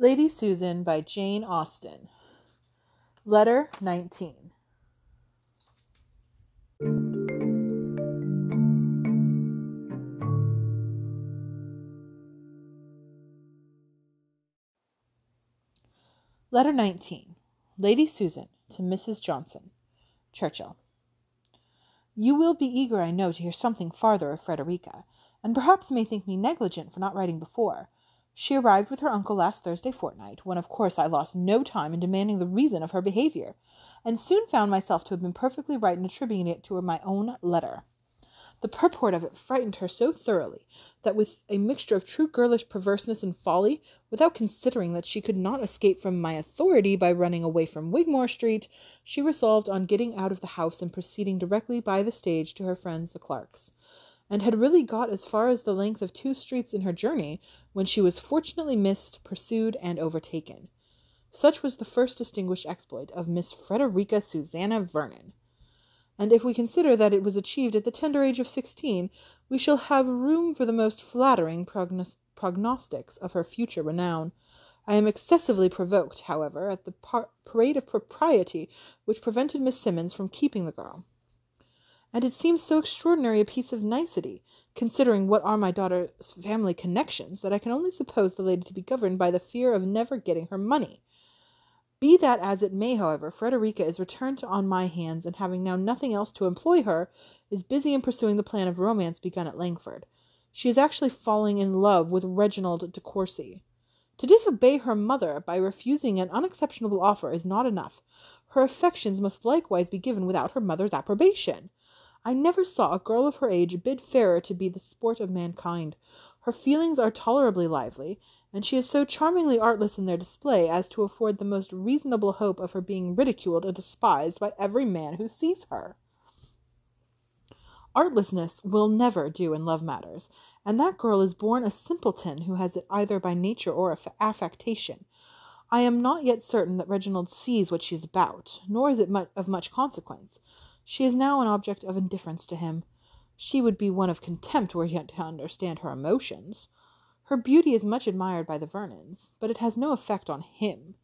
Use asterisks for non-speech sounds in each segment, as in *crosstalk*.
Lady Susan by Jane Austen. Letter 19. Letter 19. Lady Susan to Mrs. Johnson. Churchill. You will be eager, I know, to hear something farther of Frederica, and perhaps may think me negligent for not writing before. She arrived with her uncle last Thursday fortnight, when of course I lost no time in demanding the reason of her behaviour, and soon found myself to have been perfectly right in attributing it to my own letter. The purport of it frightened her so thoroughly that, with a mixture of true girlish perverseness and folly, without considering that she could not escape from my authority by running away from Wigmore Street, she resolved on getting out of the house and proceeding directly by the stage to her friends the Clarkes, and had really got as far as the length of two streets in her journey, when she was fortunately missed, pursued, and overtaken. Such was the first distinguished exploit of Miss Frederica Susanna Vernon and if we consider that it was achieved at the tender age of sixteen, we shall have room for the most flattering prognos- prognostics of her future renown. I am excessively provoked, however, at the par- parade of propriety which prevented Miss Summers from keeping the girl. And it seems so extraordinary a piece of nicety, considering what are my daughter's family connections, that I can only suppose the lady to be governed by the fear of never getting her money. Be that as it may, however, Frederica is returned on my hands, and having now nothing else to employ her, is busy in pursuing the plan of romance begun at Langford. She is actually falling in love with Reginald de Courcy. To disobey her mother by refusing an unexceptionable offer is not enough. Her affections must likewise be given without her mother's approbation. I never saw a girl of her age bid fairer to be the sport of mankind. Her feelings are tolerably lively, and she is so charmingly artless in their display as to afford the most reasonable hope of her being ridiculed and despised by every man who sees her. Artlessness will never do in love matters, and that girl is born a simpleton who has it either by nature or affectation. I am not yet certain that Reginald sees what she is about, nor is it of much consequence. She is now an object of indifference to him. She would be one of contempt were he to understand her emotions. Her beauty is much admired by the Vernons, but it has no effect on him.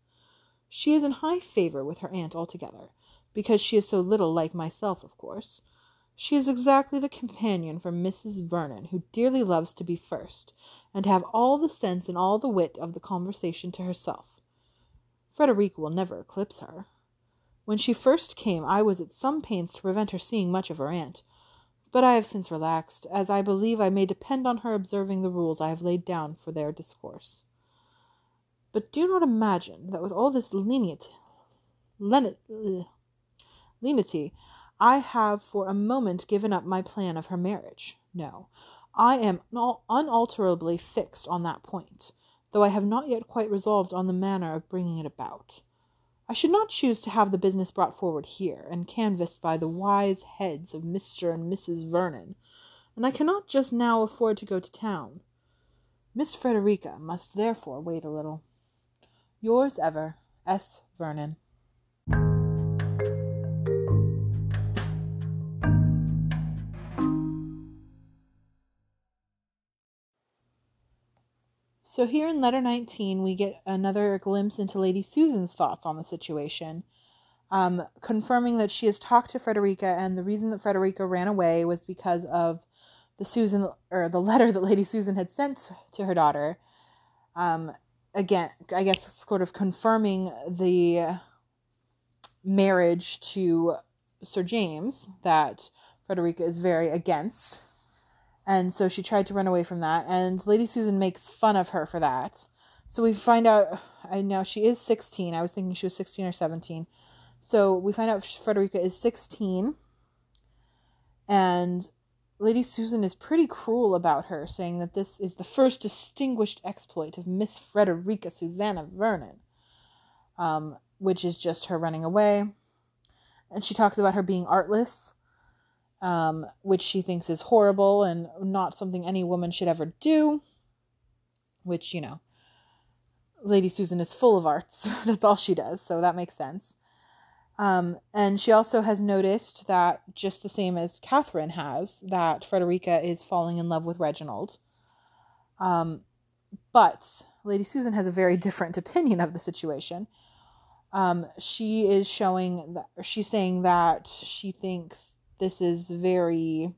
She is in high favour with her aunt altogether, because she is so little like myself, of course. She is exactly the companion for Mrs. Vernon, who dearly loves to be first, and have all the sense and all the wit of the conversation to herself. Frederica will never eclipse her. When she first came, I was at some pains to prevent her seeing much of her aunt, but I have since relaxed, as I believe I may depend on her observing the rules I have laid down for their discourse. But do not imagine that with all this lenity, lenity, I have for a moment given up my plan of her marriage. No, I am unalterably fixed on that point, though I have not yet quite resolved on the manner of bringing it about. I should not choose to have the business brought forward here, and canvassed by the wise heads of Mr. and Mrs. Vernon, and I cannot just now afford to go to town. Miss Frederica must therefore wait a little. Yours ever, S. Vernon. So here in letter 19, we get another glimpse into Lady Susan's thoughts on the situation, um, confirming that she has talked to Frederica, and the reason that Frederica ran away was because of the Susan or the letter that Lady Susan had sent to her daughter. Um, again, I guess sort of confirming the marriage to Sir James that Frederica is very against and so she tried to run away from that. And lady susan makes fun of her for that. So we find out i know she is 16 i was thinking she was 16 or 17 so we find out frederica is 16 and lady susan is pretty cruel about her saying that this is the first distinguished exploit of miss frederica susanna vernon um, which is just her running away. And she talks about her being artless um, which she thinks is horrible and not something any woman should ever do. Which, you know, Lady Susan is full of arts. *laughs* That's all she does, so that makes sense. Um, and she also has noticed that, just the same as Catherine has, that Frederica is falling in love with Reginald. Um, but Lady Susan has a very different *laughs* opinion of the situation. Um, she is showing that she's saying that she thinks this is very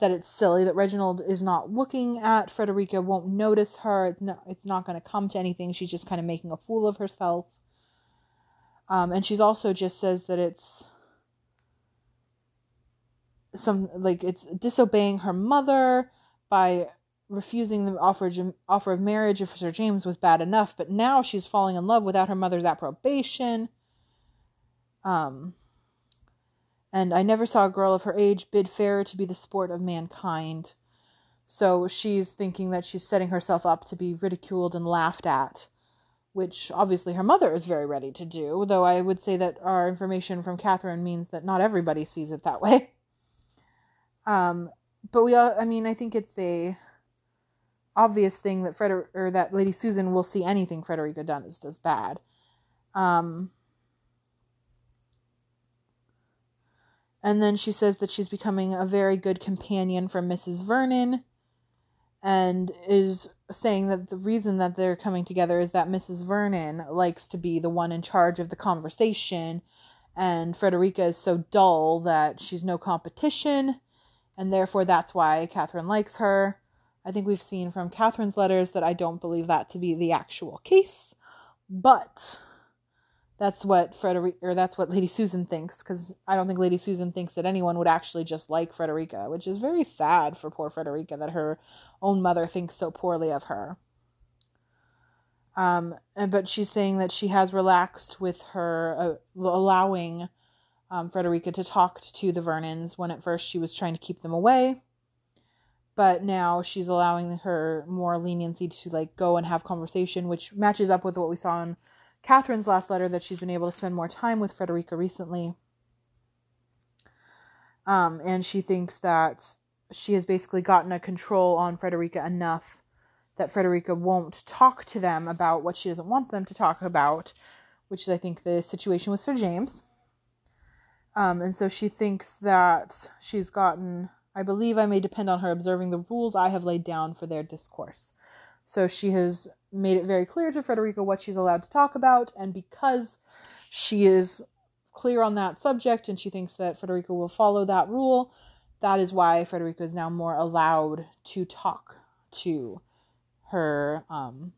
that it's silly that Reginald is not looking at Frederica, won't notice her. It's not, it's not going to come to anything. She's just kind of making a fool of herself. Um, and she's also just says that it's some like it's disobeying her mother by refusing the offer offer of marriage if Sir James was bad enough, but now she's falling in love without her mother's approbation. Um, and I never saw a girl of her age bid fair to be the sport of mankind. So she's thinking that she's setting herself up to be ridiculed and laughed at, which obviously her mother is very ready to do, though I would say that our information from Catherine means that not everybody sees it that way. *laughs* Um, but we, all, I mean, I think it's a obvious thing that Frederick or that Lady Susan will see anything Frederica does does bad. Um, And then she says that she's becoming a very good companion for Mrs. Vernon and is saying that the reason that they're coming together is that Mrs. Vernon likes to be the one in charge of the conversation and Frederica is so dull that she's no competition and therefore that's why Catherine likes her. I think we've seen from Catherine's letters that I don't believe that to be the actual case, but that's what Frederica or that's what Lady Susan thinks because I don't think Lady Susan thinks that anyone would actually just like Frederica, which is very sad for poor Frederica that her own mother thinks so poorly of her. Um, but she's saying that she has relaxed with her uh, allowing um, Frederica to talk to the Vernons when at first she was trying to keep them away. But now she's allowing her more leniency to like go and have conversation, which matches up with what we saw in Catherine's last letter that she's been able to spend more time with Frederica recently. Um, and she thinks that she has basically gotten a control on Frederica enough that Frederica won't talk to them about what she doesn't want them to talk about, which is, I think, the situation with Sir James. Um, and so she thinks that she's gotten, I believe I may depend on her observing the rules I have laid down for their discourse. So she has made it very clear to Frederica what she's allowed to talk about, and because she is clear on that subject and she thinks that Frederica will follow that rule, that is why Frederica is now more allowed to talk to her um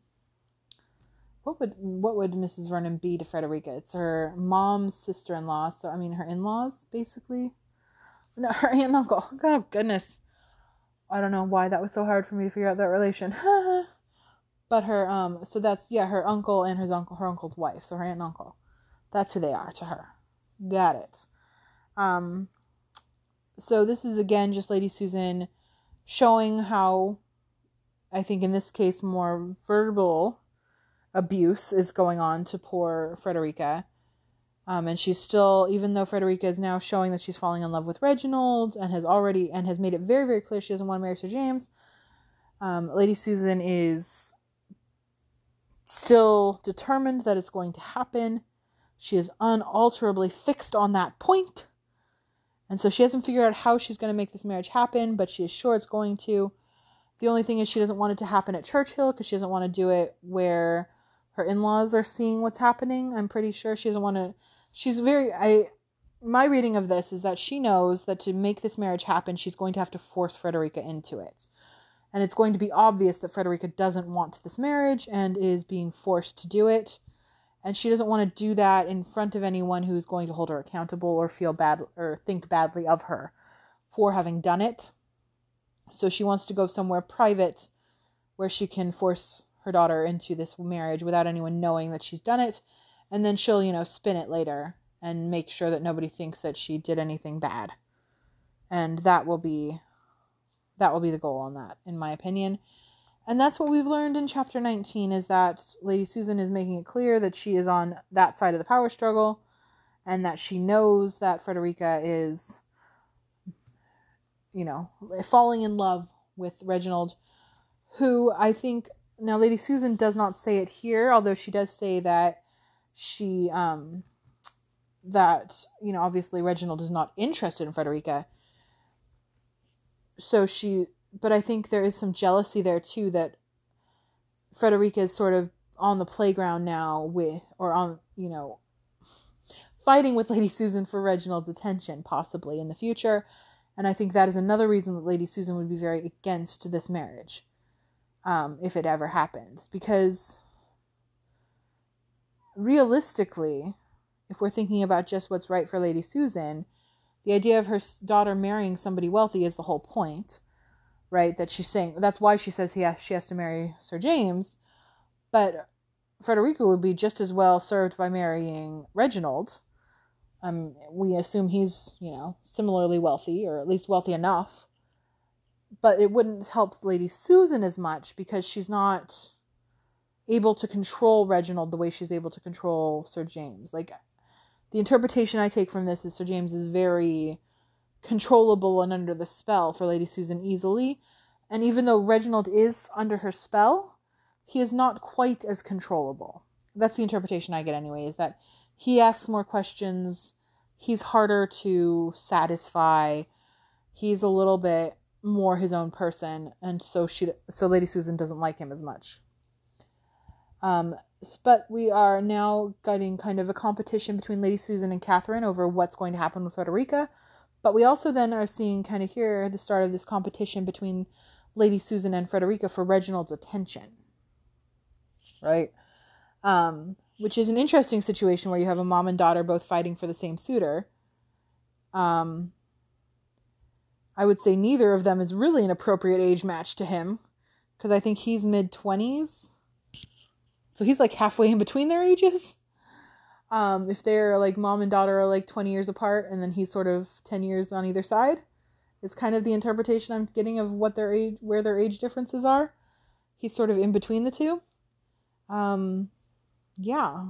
what would what would Mrs. Vernon be to Frederica? It's her mom's sister in law, so I mean her in laws, basically. No, *laughs* her aunt and uncle. Oh goodness. I don't know why that was so hard for me to figure out that relation. *laughs* But her um so that's yeah, her uncle and his uncle her uncle's wife, so her aunt and uncle. That's who they are to her. Got it. Um so this is again just Lady Susan showing how I think in this case more verbal abuse is going on to poor Frederica. Um, and she's still, even though Frederica is now showing that she's falling in love with Reginald and has already and has made it very, very clear she doesn't want to marry Sir James. Um, Lady Susan is still determined that it's going to happen. She is unalterably fixed on that point. And so she hasn't figured out how she's going to make this marriage happen, but she is sure it's going to. The only thing is she doesn't want it to happen at Churchill because she doesn't want to do it where her in-laws are seeing what's happening. I'm pretty sure she doesn't want to she's very I my reading of this is that she knows that to make this marriage happen, she's going to have to force Frederica into it and it's going to be obvious that Frederica doesn't want this marriage and is being forced to do it. And she doesn't want to do that in front of anyone who's going to hold her accountable or feel bad or think badly of her for having done it. So she wants to go somewhere private where she can force her daughter into this marriage without anyone knowing that she's done it. And then she'll, you know, spin it later and make sure that nobody thinks that she did anything bad. And that will be that will be the goal on that, in my opinion. And that's what we've learned in chapter 19 is that Lady Susan is making it clear that she is on that side of the power struggle and that she knows that Frederica is, you know, falling in love with Reginald, who I think now Lady Susan does not say it here, although she does say that she, um, that, you know, obviously Reginald is not interested in Frederica so she but i think there is some jealousy there too that Frederica is sort of on the playground now with, or on, you know, fighting with Lady Susan for Reginald's attention, possibly in the future. And I think that is another reason that Lady Susan would be very against this marriage, um, if it ever happened. Because realistically, if we're thinking about just what's right for Lady Susan, the idea of her daughter marrying somebody wealthy is the whole point, right? That she's saying that's why she says he has, she has to marry Sir James, but Frederica would be just as well served by marrying Reginald um, we assume he's, you know, similarly wealthy, or at least wealthy enough. But it wouldn't help Lady Susan as much because she's not able to control Reginald the way she's able to control Sir James. Like, the interpretation I take from this is Sir James is very controllable and under the spell for Lady Susan easily. And even though Reginald is under her spell, he is not quite as controllable. That's the interpretation I get anyway, is that he asks more questions. He's harder to satisfy. He's a little bit more his own person, and so she, so Lady Susan doesn't like him as much. Um, but we are now getting kind of a competition between Lady Susan and Catherine over what's going to happen with Frederica. But we also then are seeing kind of here the start of this competition between Lady Susan and Frederica for Reginald's attention. Right? Um, which is an interesting situation where you have a mom and daughter both fighting for the same suitor. Um, I would say neither of them is really an appropriate age match to him because I think he's mid 20s. So he's like halfway in between their ages. Um, if they're like mom and daughter are like 20 years apart and then he's sort of 10 years on either side. It's kind of the interpretation I'm getting of what their age where their age differences are. He's sort of in between the two. Um, yeah,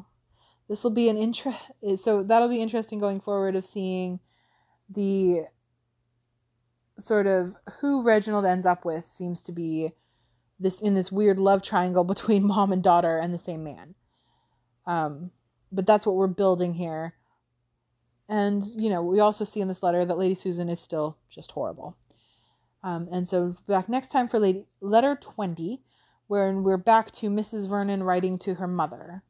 this will be an interest. So that'll be interesting going forward of seeing the sort of who Reginald ends up with seems to be this in this weird love triangle *laughs* between mom and daughter and the same man. Um, but that's what we're building here. And, you know, we also see in this letter that Lady Susan is still just horrible. Um, and so back next time for Lady letter 20, where we're back to Mrs. Vernon writing to her mother.